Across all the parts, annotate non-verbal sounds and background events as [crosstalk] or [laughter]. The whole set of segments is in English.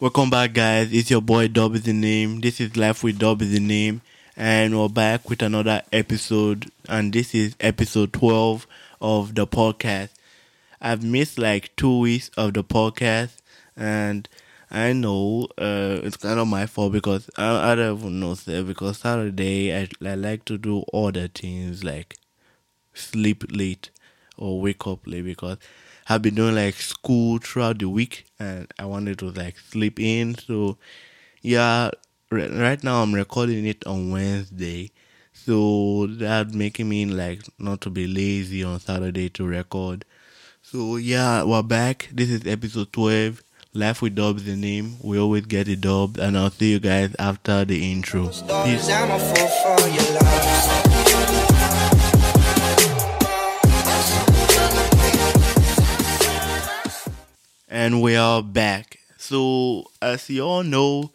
Welcome back, guys. It's your boy Dub is the name. This is Life with Dub is the name, and we're back with another episode. And this is episode 12 of the podcast. I've missed like two weeks of the podcast, and I know uh, it's kind of my fault because I, I don't even know, sir, because Saturday I, I like to do other things like sleep late or wake up late because I've been doing like school throughout the week and I wanted to like sleep in. So yeah, right now I'm recording it on Wednesday. So that making me like not to be lazy on Saturday to record. So yeah, we're back. This is episode 12. Life with Dubs the name. We always get it dubbed and I'll see you guys after the intro. Peace. And we are back. So as you all know,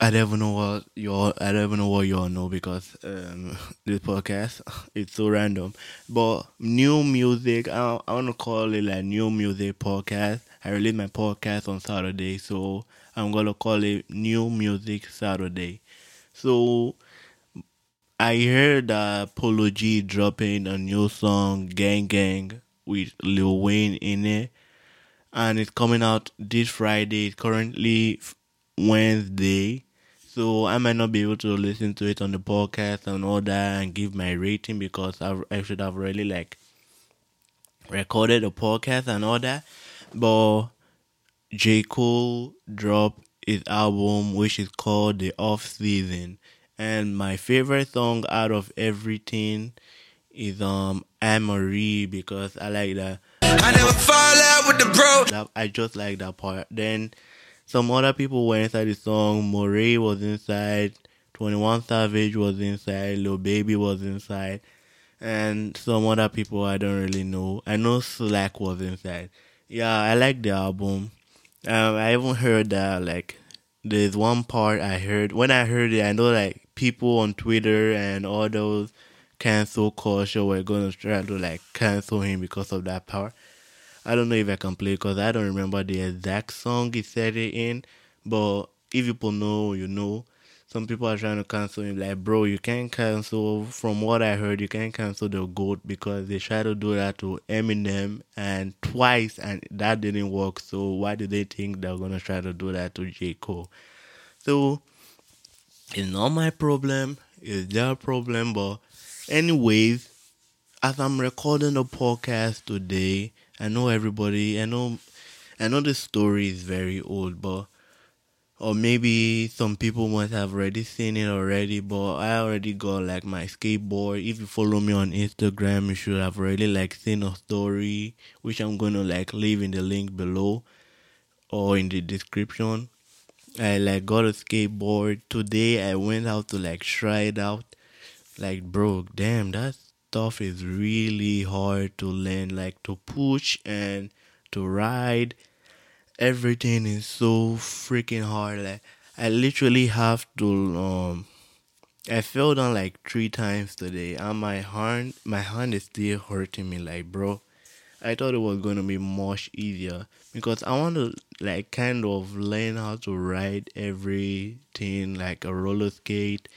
I don't even know what you all I don't even know what you all know because um, [laughs] this podcast [laughs] it's so random. But new music, I, I want to call it like new music podcast. I release my podcast on Saturday, so I'm gonna call it New Music Saturday. So I heard that Polo G dropping a new song, Gang Gang, with Lil Wayne in it and it's coming out this Friday. It's currently Wednesday, so I might not be able to listen to it on the podcast and all that and give my rating because I I should have really like recorded a podcast and all that. But J Cole dropped his album, which is called The Off Season, and my favorite song out of everything is um Amari because I like that. I never fall out with the bro. I just like that part. Then some other people were inside the song. Morray was inside. 21 Savage was inside. Lil Baby was inside. And some other people I don't really know. I know 6LACK was inside. Yeah, I like the album. Um, I even heard that like there's one part I heard when I heard it. I know like people on Twitter and all those cancel culture were gonna try to like cancel him because of that power I don't know if I can play because I don't remember the exact song he said it in. But if people know, you know. Some people are trying to cancel him. Like, bro, you can't cancel. From what I heard, you can't cancel the goat because they tried to do that to Eminem and twice, and that didn't work. So why do they think they're gonna try to do that to J Cole? So it's not my problem. It's their problem. But anyways, as I'm recording the podcast today, I know everybody. I know. I know the story is very old, but or maybe some people might have already seen it already. But I already got like my skateboard. If you follow me on Instagram, you should have already like seen a story, which I'm gonna like leave in the link below or in the description. I like got a skateboard today. I went out to like try it out. Like, bro, damn, that stuff is really hard to learn, like to push and to ride. Everything is so freaking hard. Like I literally have to um I fell down like three times today and my hand my hand is still hurting me like bro. I thought it was gonna be much easier because I want to like kind of learn how to ride everything like a roller skate,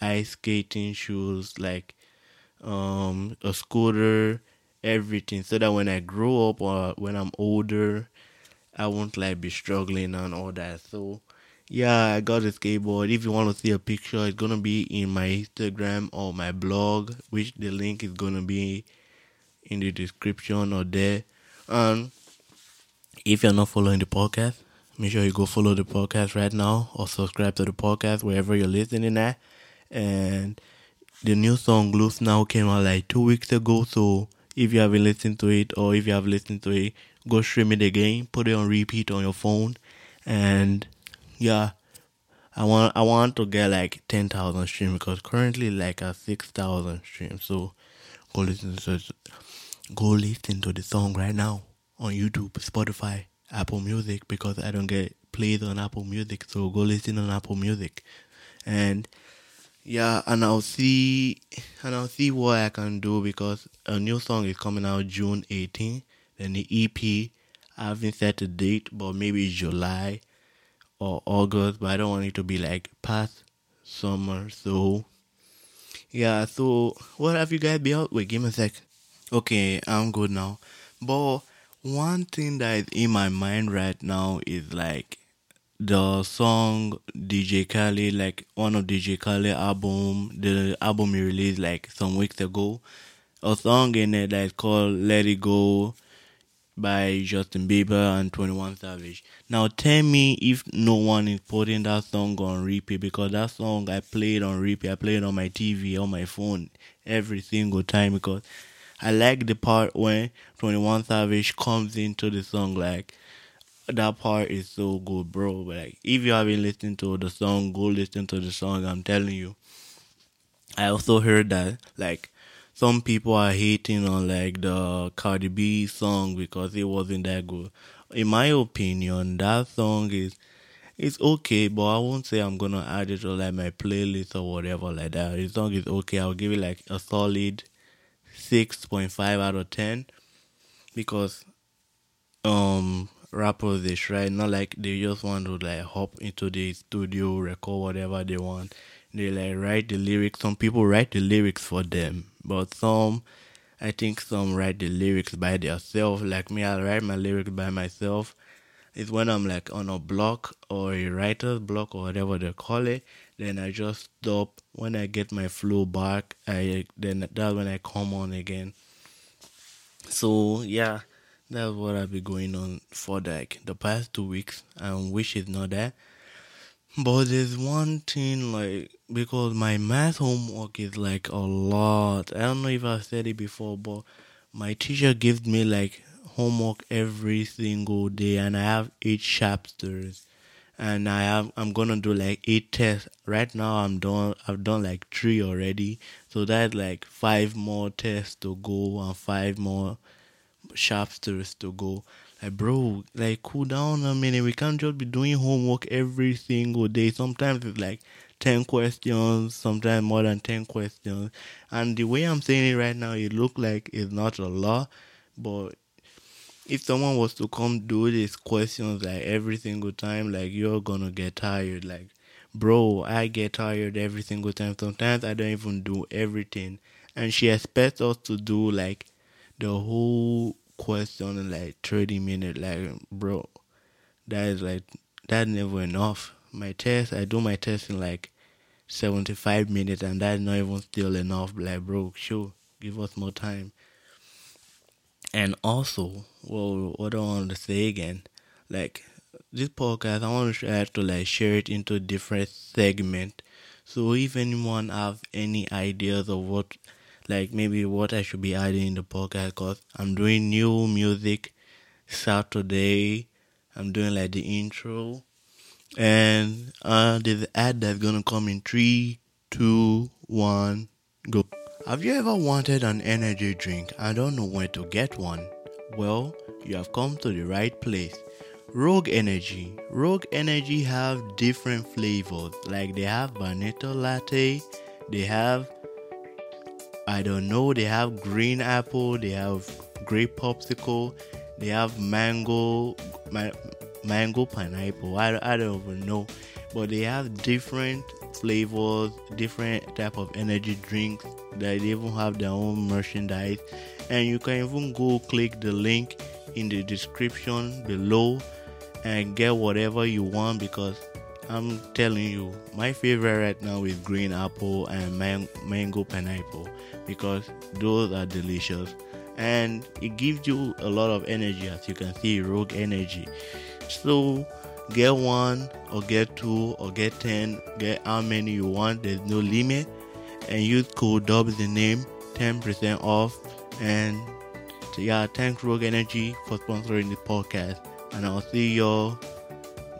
ice skating shoes, like um, a scooter, everything, so that when I grow up or when I'm older, I won't like be struggling and all that. So yeah, I got a skateboard. If you want to see a picture, it's gonna be in my Instagram or my blog, which the link is gonna be in the description or there. And if you're not following the podcast, make sure you go follow the podcast right now or subscribe to the podcast wherever you're listening at. And the new song Loose Now came out like two weeks ago. So if you haven't listened to it or if you have listened to it, go stream it again, put it on repeat on your phone, and yeah, I want I want to get like ten thousand streams because currently like a six thousand streams. So go listen to go listen to the song right now on YouTube, Spotify, Apple Music because I don't get played on Apple Music. So go listen on Apple Music, and yeah and i'll see and i'll see what i can do because a new song is coming out june 18 then the ep I haven't set a date, but maybe July or August, but I don't want it to be like past summer. So yeah, so what have you guys been out? Wait, give me a sec. Okay, I'm good now. But one thing that is in my mind right now is like the song DJ Khaled, like one of DJ Khaled album, the album he released like some weeks ago. A song in it that's called Let It Go by Justin Bieber and 21 Savage. Now tell me if no one is putting that song on repeat because that song I played on repeat. I played on my TV, on my phone every single time because I like the part when 21 Savage comes into the song like that part is so good, bro. Like, if you haven't listened to the song, go listen to the song. I'm telling you. I also heard that like some people are hating on like the Cardi B song because it wasn't that good. In my opinion, that song is it's okay, but I won't say I'm gonna add it to like my playlist or whatever like that. The song is okay. I'll give it like a solid six point five out of ten because um rappers they try not like they just want to like hop into the studio record whatever they want. They like write the lyrics. Some people write the lyrics for them but some i think some write the lyrics by themselves. Like me i write my lyrics by myself. It's when i'm like on a block or a writer's block or whatever they call it then i just stop. When i get my flow back i then that's when i come on again. So yeah that's what I've been going on for like the past two weeks. and wish is not that. But there's one thing like because my math homework is like a lot. I don't know if I said it before, but my teacher gives me like homework every single day and I have eight chapters and I have I'm gonna do like eight tests. Right now I'm done I've done like three already. So that's like five more tests to go and five more chapters to go. Like, bro, like, cool down a minute. We can't just be doing homework every single day. Sometimes it's like 10 questions, sometimes more than 10 questions. And the way I'm saying it right now, it look like it's not a lot, but if someone was to come do these questions like every single time, like, you're gonna get tired. Like, bro, I get tired every single time. Sometimes I don't even do everything. And she expects us to do like the whole question in like 30 minutes like bro that is like that's never enough. My test i do my test in like 75 minutes and that's not even still enough. Like bro sure give us more time. And also well what i want to say again like this podcast i want to try to like share it into different segment. So if anyone have any ideas of what like maybe what I should be adding in the podcast because I'm doing new music Saturday. I'm doing like the intro. And uh, there's an ad that's gonna come in three, two, one, go. Have you ever wanted an energy drink? I don't know where to get one. Well, you have come to the right place. Rogue Energy. Rogue Energy have different flavors. Like they have vanilla latte, they have I don't know. They have green apple, they have grape popsicle, they have mango, ma- mango pineapple. I, I don't even know, but they have different flavors, different type of energy drinks. They even have their own merchandise, and you can even go click the link in the description below and get whatever you want because I'm telling you, my favorite right now is green apple and man- mango pineapple because those are delicious. And it gives you a lot of energy as you can see rogue energy. So get one or get two or get 10 get how many you want. There's no limit. And use code dubs the name 10% off. And yeah thanks rogue energy for sponsoring the podcast. And i'll see y'all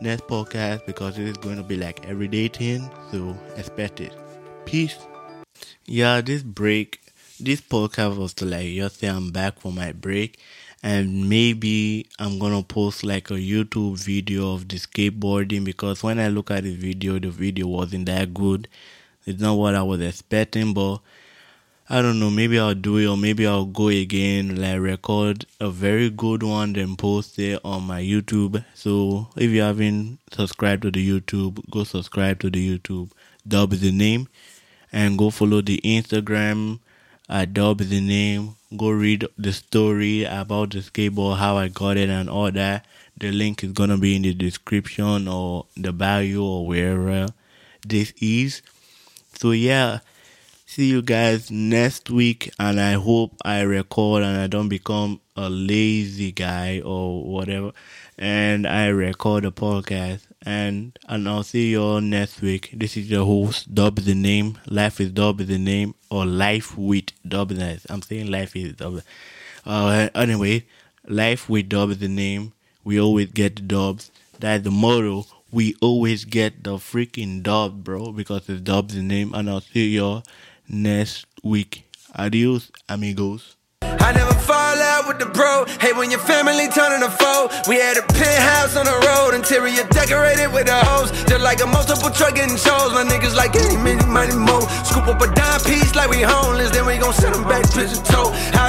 next podcast because it is going to be like everyday thing so expect it peace yeah, this break, this podcast was to like just say I'm back for my break, and maybe I'm gonna post like a YouTube video of the skateboarding because when I look at the video, the video wasn't that good. It's not what I was expecting, but I don't know, maybe I'll do it or maybe I'll go again, like record a very good one, then post it on my YouTube. So if you haven't subscribed to the YouTube, go subscribe to the YouTube. Dub is the name. And go follow the Instagram at Dub is the name. Go read the story about the skateboard, how I got it and all that. The link is gonna be in the description or the bio or wherever this is. So yeah see you guys next week and i hope i record and i don't become a lazy guy or whatever and i record a podcast and and i'll see you all next week. This is your host dub the name. Life is dub the name or life with dubness i'm saying life is dub uh anyway life with dub the name we always get the dubs. That's the motto we always get the freaking dub bro because it's dub's the name and i'll see y'all next week. Adios, amigos. I never fall out with the bro. Hey, when your family turning a foe. We had a penthouse on the road, interior decorated with a hose. Just like a multiple truck getting shows. My niggas like any, many, money, more. Scoop up a dime piece like we homeless, then we gon' send them back to toe. How